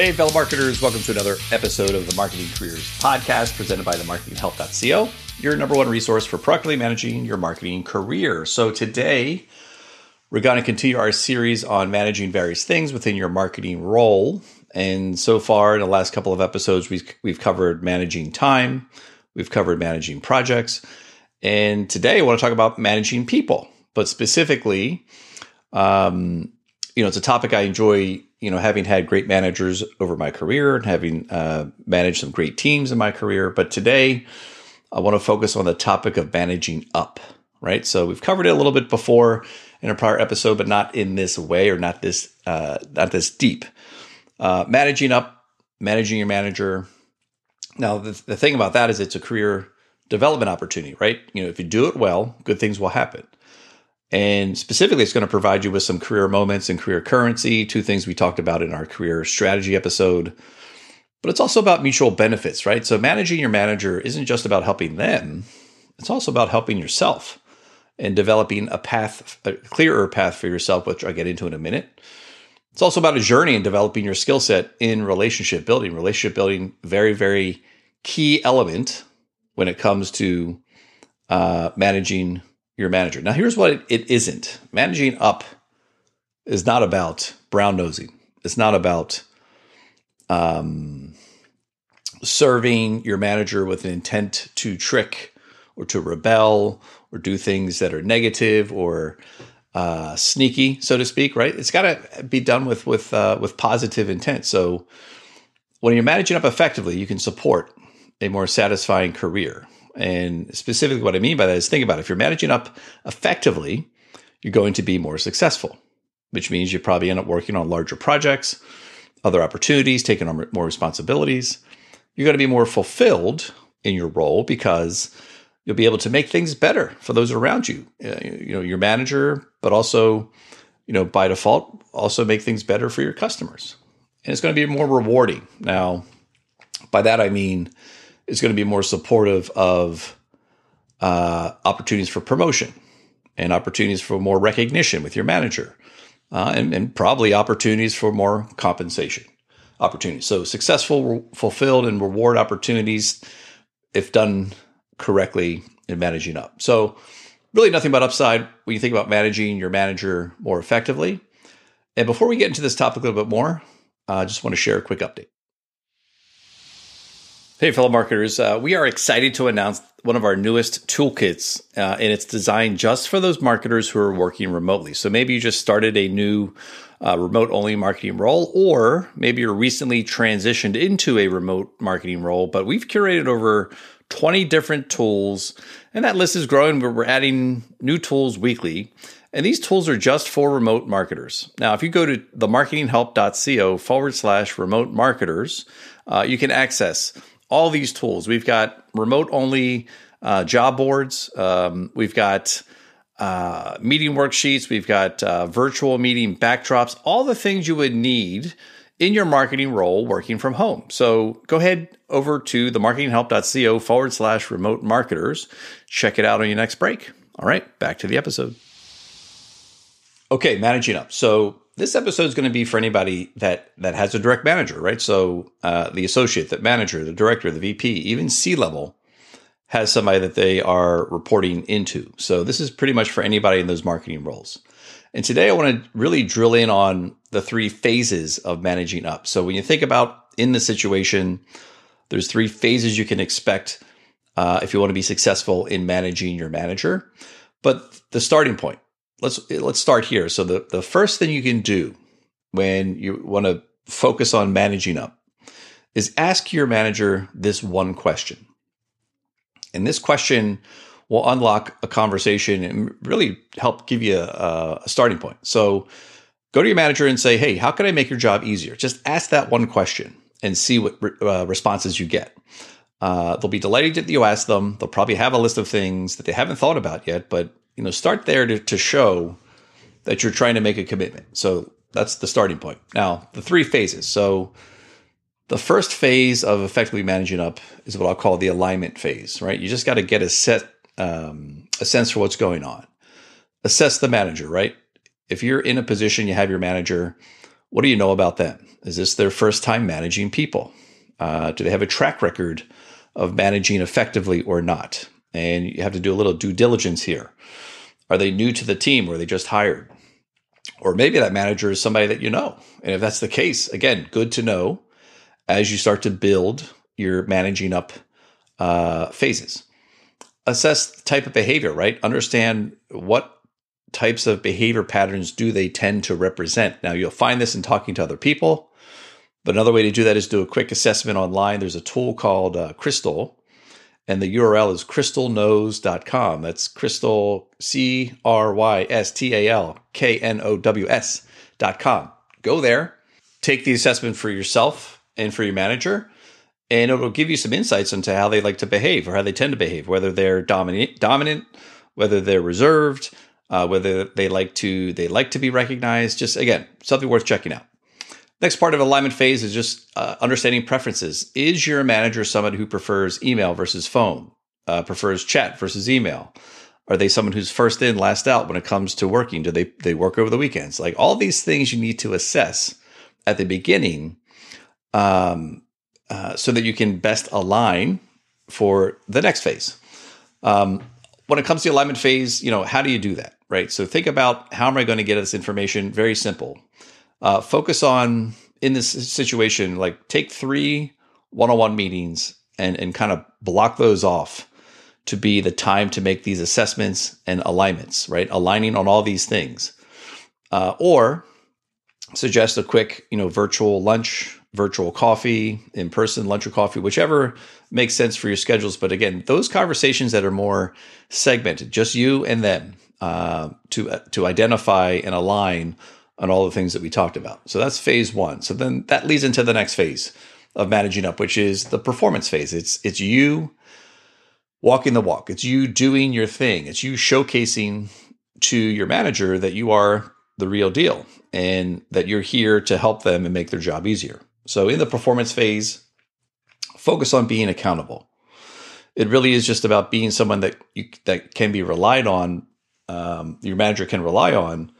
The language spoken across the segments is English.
Hey, fellow marketers, welcome to another episode of the Marketing Careers Podcast presented by the marketinghelp.co, your number one resource for properly managing your marketing career. So, today we're going to continue our series on managing various things within your marketing role. And so far, in the last couple of episodes, we've, we've covered managing time, we've covered managing projects. And today I want to talk about managing people, but specifically, um, you know, it's a topic I enjoy you know, having had great managers over my career and having uh, managed some great teams in my career. But today, I want to focus on the topic of managing up, right? So we've covered it a little bit before in a prior episode, but not in this way or not this uh, not this deep. Uh, managing up, managing your manager. Now, the, the thing about that is it's a career development opportunity, right? You know, if you do it well, good things will happen. And specifically, it's going to provide you with some career moments and career currency, two things we talked about in our career strategy episode. But it's also about mutual benefits, right? So, managing your manager isn't just about helping them, it's also about helping yourself and developing a path, a clearer path for yourself, which I'll get into in a minute. It's also about a journey in developing your skill set in relationship building. Relationship building, very, very key element when it comes to uh, managing your manager. Now, here's what it, it isn't managing up is not about brown nosing, it's not about um, serving your manager with an intent to trick or to rebel or do things that are negative or uh, sneaky, so to speak. Right? It's got to be done with with uh, with positive intent. So when you're managing up effectively, you can support a more satisfying career. And specifically, what I mean by that is think about it. if you're managing up effectively, you're going to be more successful, which means you probably end up working on larger projects, other opportunities, taking on more responsibilities. You're going to be more fulfilled in your role because you'll be able to make things better for those around you. Uh, you know, your manager, but also, you know, by default, also make things better for your customers. And it's going to be more rewarding. Now, by that I mean is going to be more supportive of uh, opportunities for promotion and opportunities for more recognition with your manager, uh, and, and, probably opportunities for more compensation opportunities. So successful, fulfilled, and reward opportunities if done correctly in managing up. So really nothing but upside when you think about managing your manager more effectively. And before we get into this topic a little bit more, I uh, just want to share a quick update. Hey, fellow marketers, uh, we are excited to announce one of our newest toolkits, uh, and it's designed just for those marketers who are working remotely. So maybe you just started a new uh, remote only marketing role, or maybe you're recently transitioned into a remote marketing role, but we've curated over 20 different tools, and that list is growing. We're adding new tools weekly. And these tools are just for remote marketers. Now, if you go to themarketinghelp.co forward slash remote marketers, uh, you can access all these tools. We've got remote only uh, job boards. Um, we've got uh, meeting worksheets. We've got uh, virtual meeting backdrops, all the things you would need in your marketing role working from home. So go ahead over to themarketinghelp.co forward slash remote marketers. Check it out on your next break. All right, back to the episode. Okay, managing up. So this episode is going to be for anybody that that has a direct manager, right? So uh, the associate, the manager, the director, the VP, even C level has somebody that they are reporting into. So this is pretty much for anybody in those marketing roles. And today I want to really drill in on the three phases of managing up. So when you think about in the situation, there's three phases you can expect uh, if you want to be successful in managing your manager. But the starting point, let's let's start here. So the, the first thing you can do when you want to focus on managing up is ask your manager this one question. And this question will unlock a conversation and really help give you a, a starting point. So go to your manager and say, "Hey, how can I make your job easier?" Just ask that one question and see what uh, responses you get. Uh, they'll be delighted that you ask them. They'll probably have a list of things that they haven't thought about yet, but you know, start there to, to show that you're trying to make a commitment. So that's the starting point. Now, the three phases. So the first phase of effectively managing up is what I'll call the alignment phase, right? You just got to get a set, um, a sense for what's going on. Assess the manager, right? If you're in a position, you have your manager, what do you know about them? Is this their first time managing people? Uh, do they have a track record of managing effectively or not? And you have to do a little due diligence here. Are they new to the team or are they just hired? Or maybe that manager is somebody that you know. And if that's the case, again, good to know as you start to build your managing up uh, phases. Assess type of behavior, right? Understand what types of behavior patterns do they tend to represent. Now, you'll find this in talking to other people, but another way to do that is do a quick assessment online. There's a tool called uh, Crystal, and the URL is crystalknows.com. That's Crystal, C R Y S T A L K N O W S.com. Go there, take the assessment for yourself and for your manager, and it'll give you some insights into how they like to behave or how they tend to behave, whether they're dominant, dominant, whether they're reserved, uh, whether they like to they like to be recognized. Just again, something worth checking out. Next part of alignment phase is just uh, understanding preferences. Is your manager someone who prefers email versus phone, uh, prefers chat versus email? Are they someone who's first in, last out when it comes to working? Do they they work over the weekends? Like all these things you need to assess at the beginning, um, uh, so that you can best align for the next phase. Um, when it comes to alignment phase, you know how do you do that? right? So think about how am I going to get this information? Very simple. Uh, focus on in this situation, like take three one-on-one meetings and and kind of block those off to be the time to make these assessments and alignments, right? Aligning on all these things, uh, or suggest a quick, you know, virtual lunch, virtual coffee, in person lunch or coffee, whichever makes sense for your schedules. But again, those conversations that are more segmented, just you and them, uh, to uh, to identify and align on all the things that we talked about. So that's phase one. So then that leads into the next phase of managing up, which is the performance phase. It's it's you walking the walk. It's you doing your thing. It's you showcasing to your manager that you are the real deal and that you're here to help them and make their job easier. So in the performance phase, focus on being accountable. It really is just about being someone that you, that can be relied on um, your manager can rely on.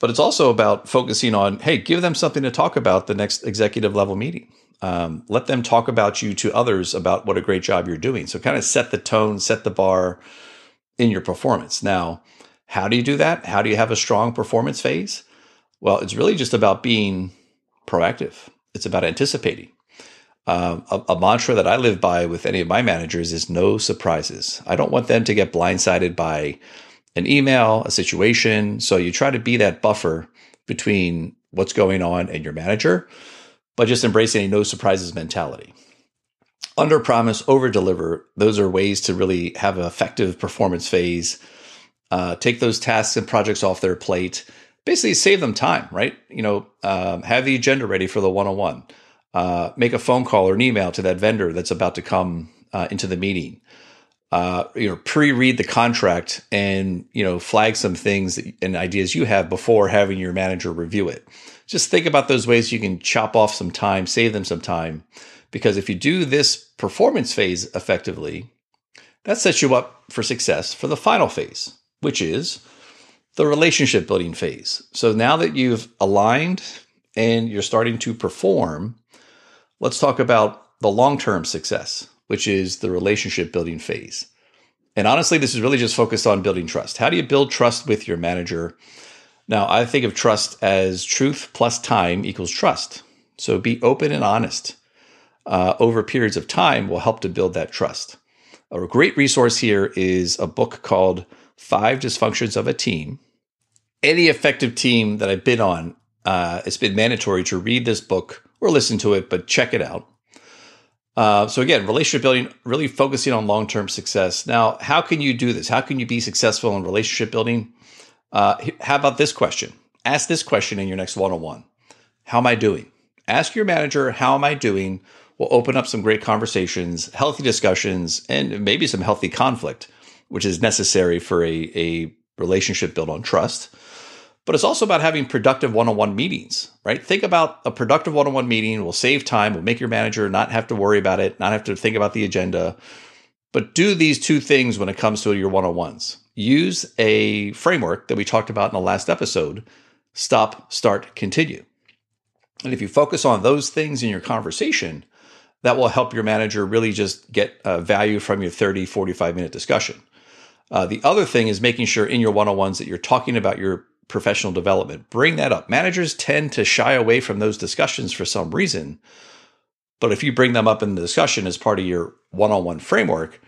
But it's also about focusing on, hey, give them something to talk about the next executive level meeting. Um, let them talk about you to others about what a great job you're doing. So kind of set the tone, set the bar in your performance. Now, how do you do that? How do you have a strong performance phase? Well, it's really just about being proactive. It's about anticipating. Um, a, a, mantra that I live by with any of my managers is no surprises. I don't want them to get blindsided by an email, a situation. So you try to be that buffer between what's going on and your manager, but just embracing a no surprises mentality. Under promise, over deliver. Those are ways to really have an effective performance phase. Uh, take those tasks and projects off their plate. Basically, save them time, right? You know, um, have the agenda ready for the one on one. Make a phone call or an email to that vendor that's about to come uh, into the meeting uh, you know, pre-read the contract and you know flag some things and ideas you have before having your manager review it. Just think about those ways you can chop off some time, save them some time, because if you do this performance phase effectively, that sets you up for success for the final phase, which is the relationship building phase. So now that you've aligned and you're starting to perform, let's talk about the long-term success which is the relationship building phase. And honestly, this is really just focused on building trust. How do you build trust with your manager? Now, I think of trust as truth plus time equals trust. So be open and honest uh, over periods of time will help to build that trust. A great resource here is a book called Five Dysfunctions of a Team. Any effective team that I've been on, uh, it's been mandatory to read this book or listen to it, but check it out. Uh, so again, relationship building, really focusing on long-term success. Now, how can you do this? How can you be successful in relationship building? Uh, how about this question? Ask this question in your next one-on-one. How am I doing? Ask your manager, how am I doing? Will open up some great conversations, healthy discussions, and maybe some healthy conflict, which is necessary for a, a relationship built on trust but it's also about having productive one-on-one meetings, right? Think about a productive one-on-one meeting will save time, will make your manager not have to worry about it, not have to think about the agenda. But do these two things when it comes to your one-on-ones. Use a framework that we talked about in the last episode, stop, start, continue. And if you focus on those things in your conversation, that will help your manager really just get uh, value from your 30, 45 minute discussion. Uh, the other thing is making sure in your one on ones that you're talking about your professional development. Bring that up. Managers tend to shy away from those discussions for some reason. But if you bring them up in the discussion as part of your one on one framework,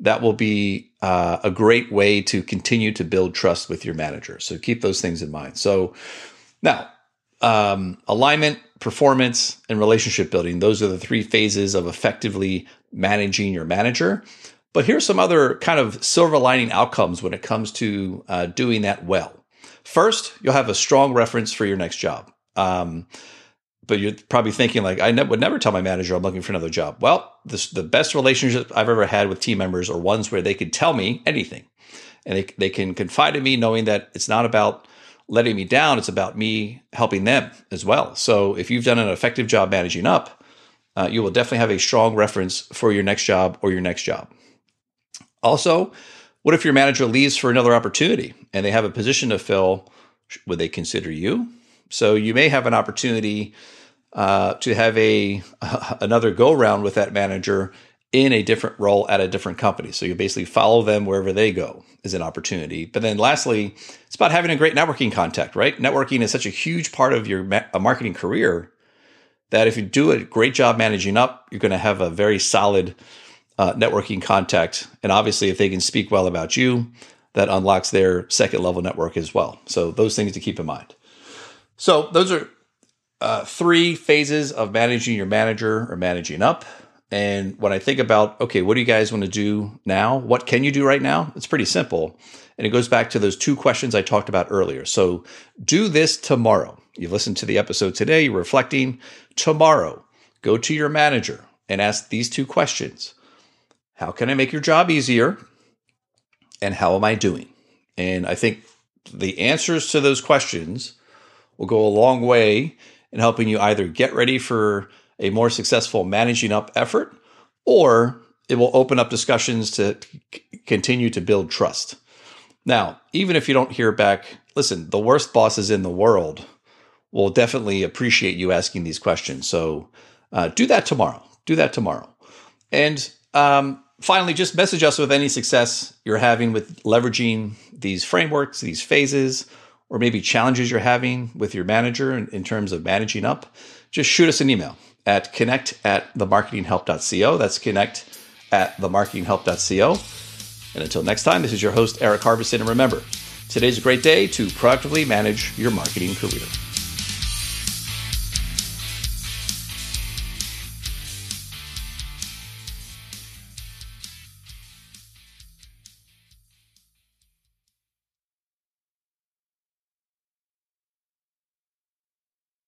that will be uh, a great way to continue to build trust with your manager. So keep those things in mind. So now, um, alignment, performance, and relationship building. Those are the three phases of effectively managing your manager. But here's some other kind of silver lining outcomes when it comes to uh, doing that well. First, you'll have a strong reference for your next job. Um, but you're probably thinking like, I ne- would never tell my manager I'm looking for another job. Well, this, the best relationships I've ever had with team members are ones where they could tell me anything, and they they can confide in me, knowing that it's not about letting me down; it's about me helping them as well. So if you've done an effective job managing up, uh, you will definitely have a strong reference for your next job or your next job. Also, what if your manager leaves for another opportunity and they have a position to fill? Would they consider you? So you may have an opportunity uh, to have a another go round with that manager in a different role at a different company. So you basically follow them wherever they go is an opportunity. But then lastly, it's about having a great networking contact, right? Networking is such a huge part of your ma- marketing career that if you do a great job managing up, you're going to have a very solid uh, networking contact. And obviously, if they can speak well about you, that unlocks their second level network as well. So, those things to keep in mind. So, those are uh, three phases of managing your manager or managing up. And when I think about, okay, what do you guys want to do now? What can you do right now? It's pretty simple. And it goes back to those two questions I talked about earlier. So, do this tomorrow. You've listened to the episode today, you're reflecting. Tomorrow, go to your manager and ask these two questions how can I make your job easier? And how am I doing? And I think the answers to those questions will go a long way in helping you either get ready for a more successful managing up effort or it will open up discussions to continue to build trust. Now, even if you don't hear back, listen, the worst bosses in the world will definitely appreciate you asking these questions. So uh, do that tomorrow. Do that tomorrow. And um, finally, just message us with any success you're having with leveraging these frameworks, these phases, or maybe challenges you're having with your manager in, in terms of managing up. Just shoot us an email at connect at themarketinghelp.co. That's connect at themarketinghelp.co. And until next time, this is your host, Eric Harbison. And remember, today's a great day to proactively manage your marketing career.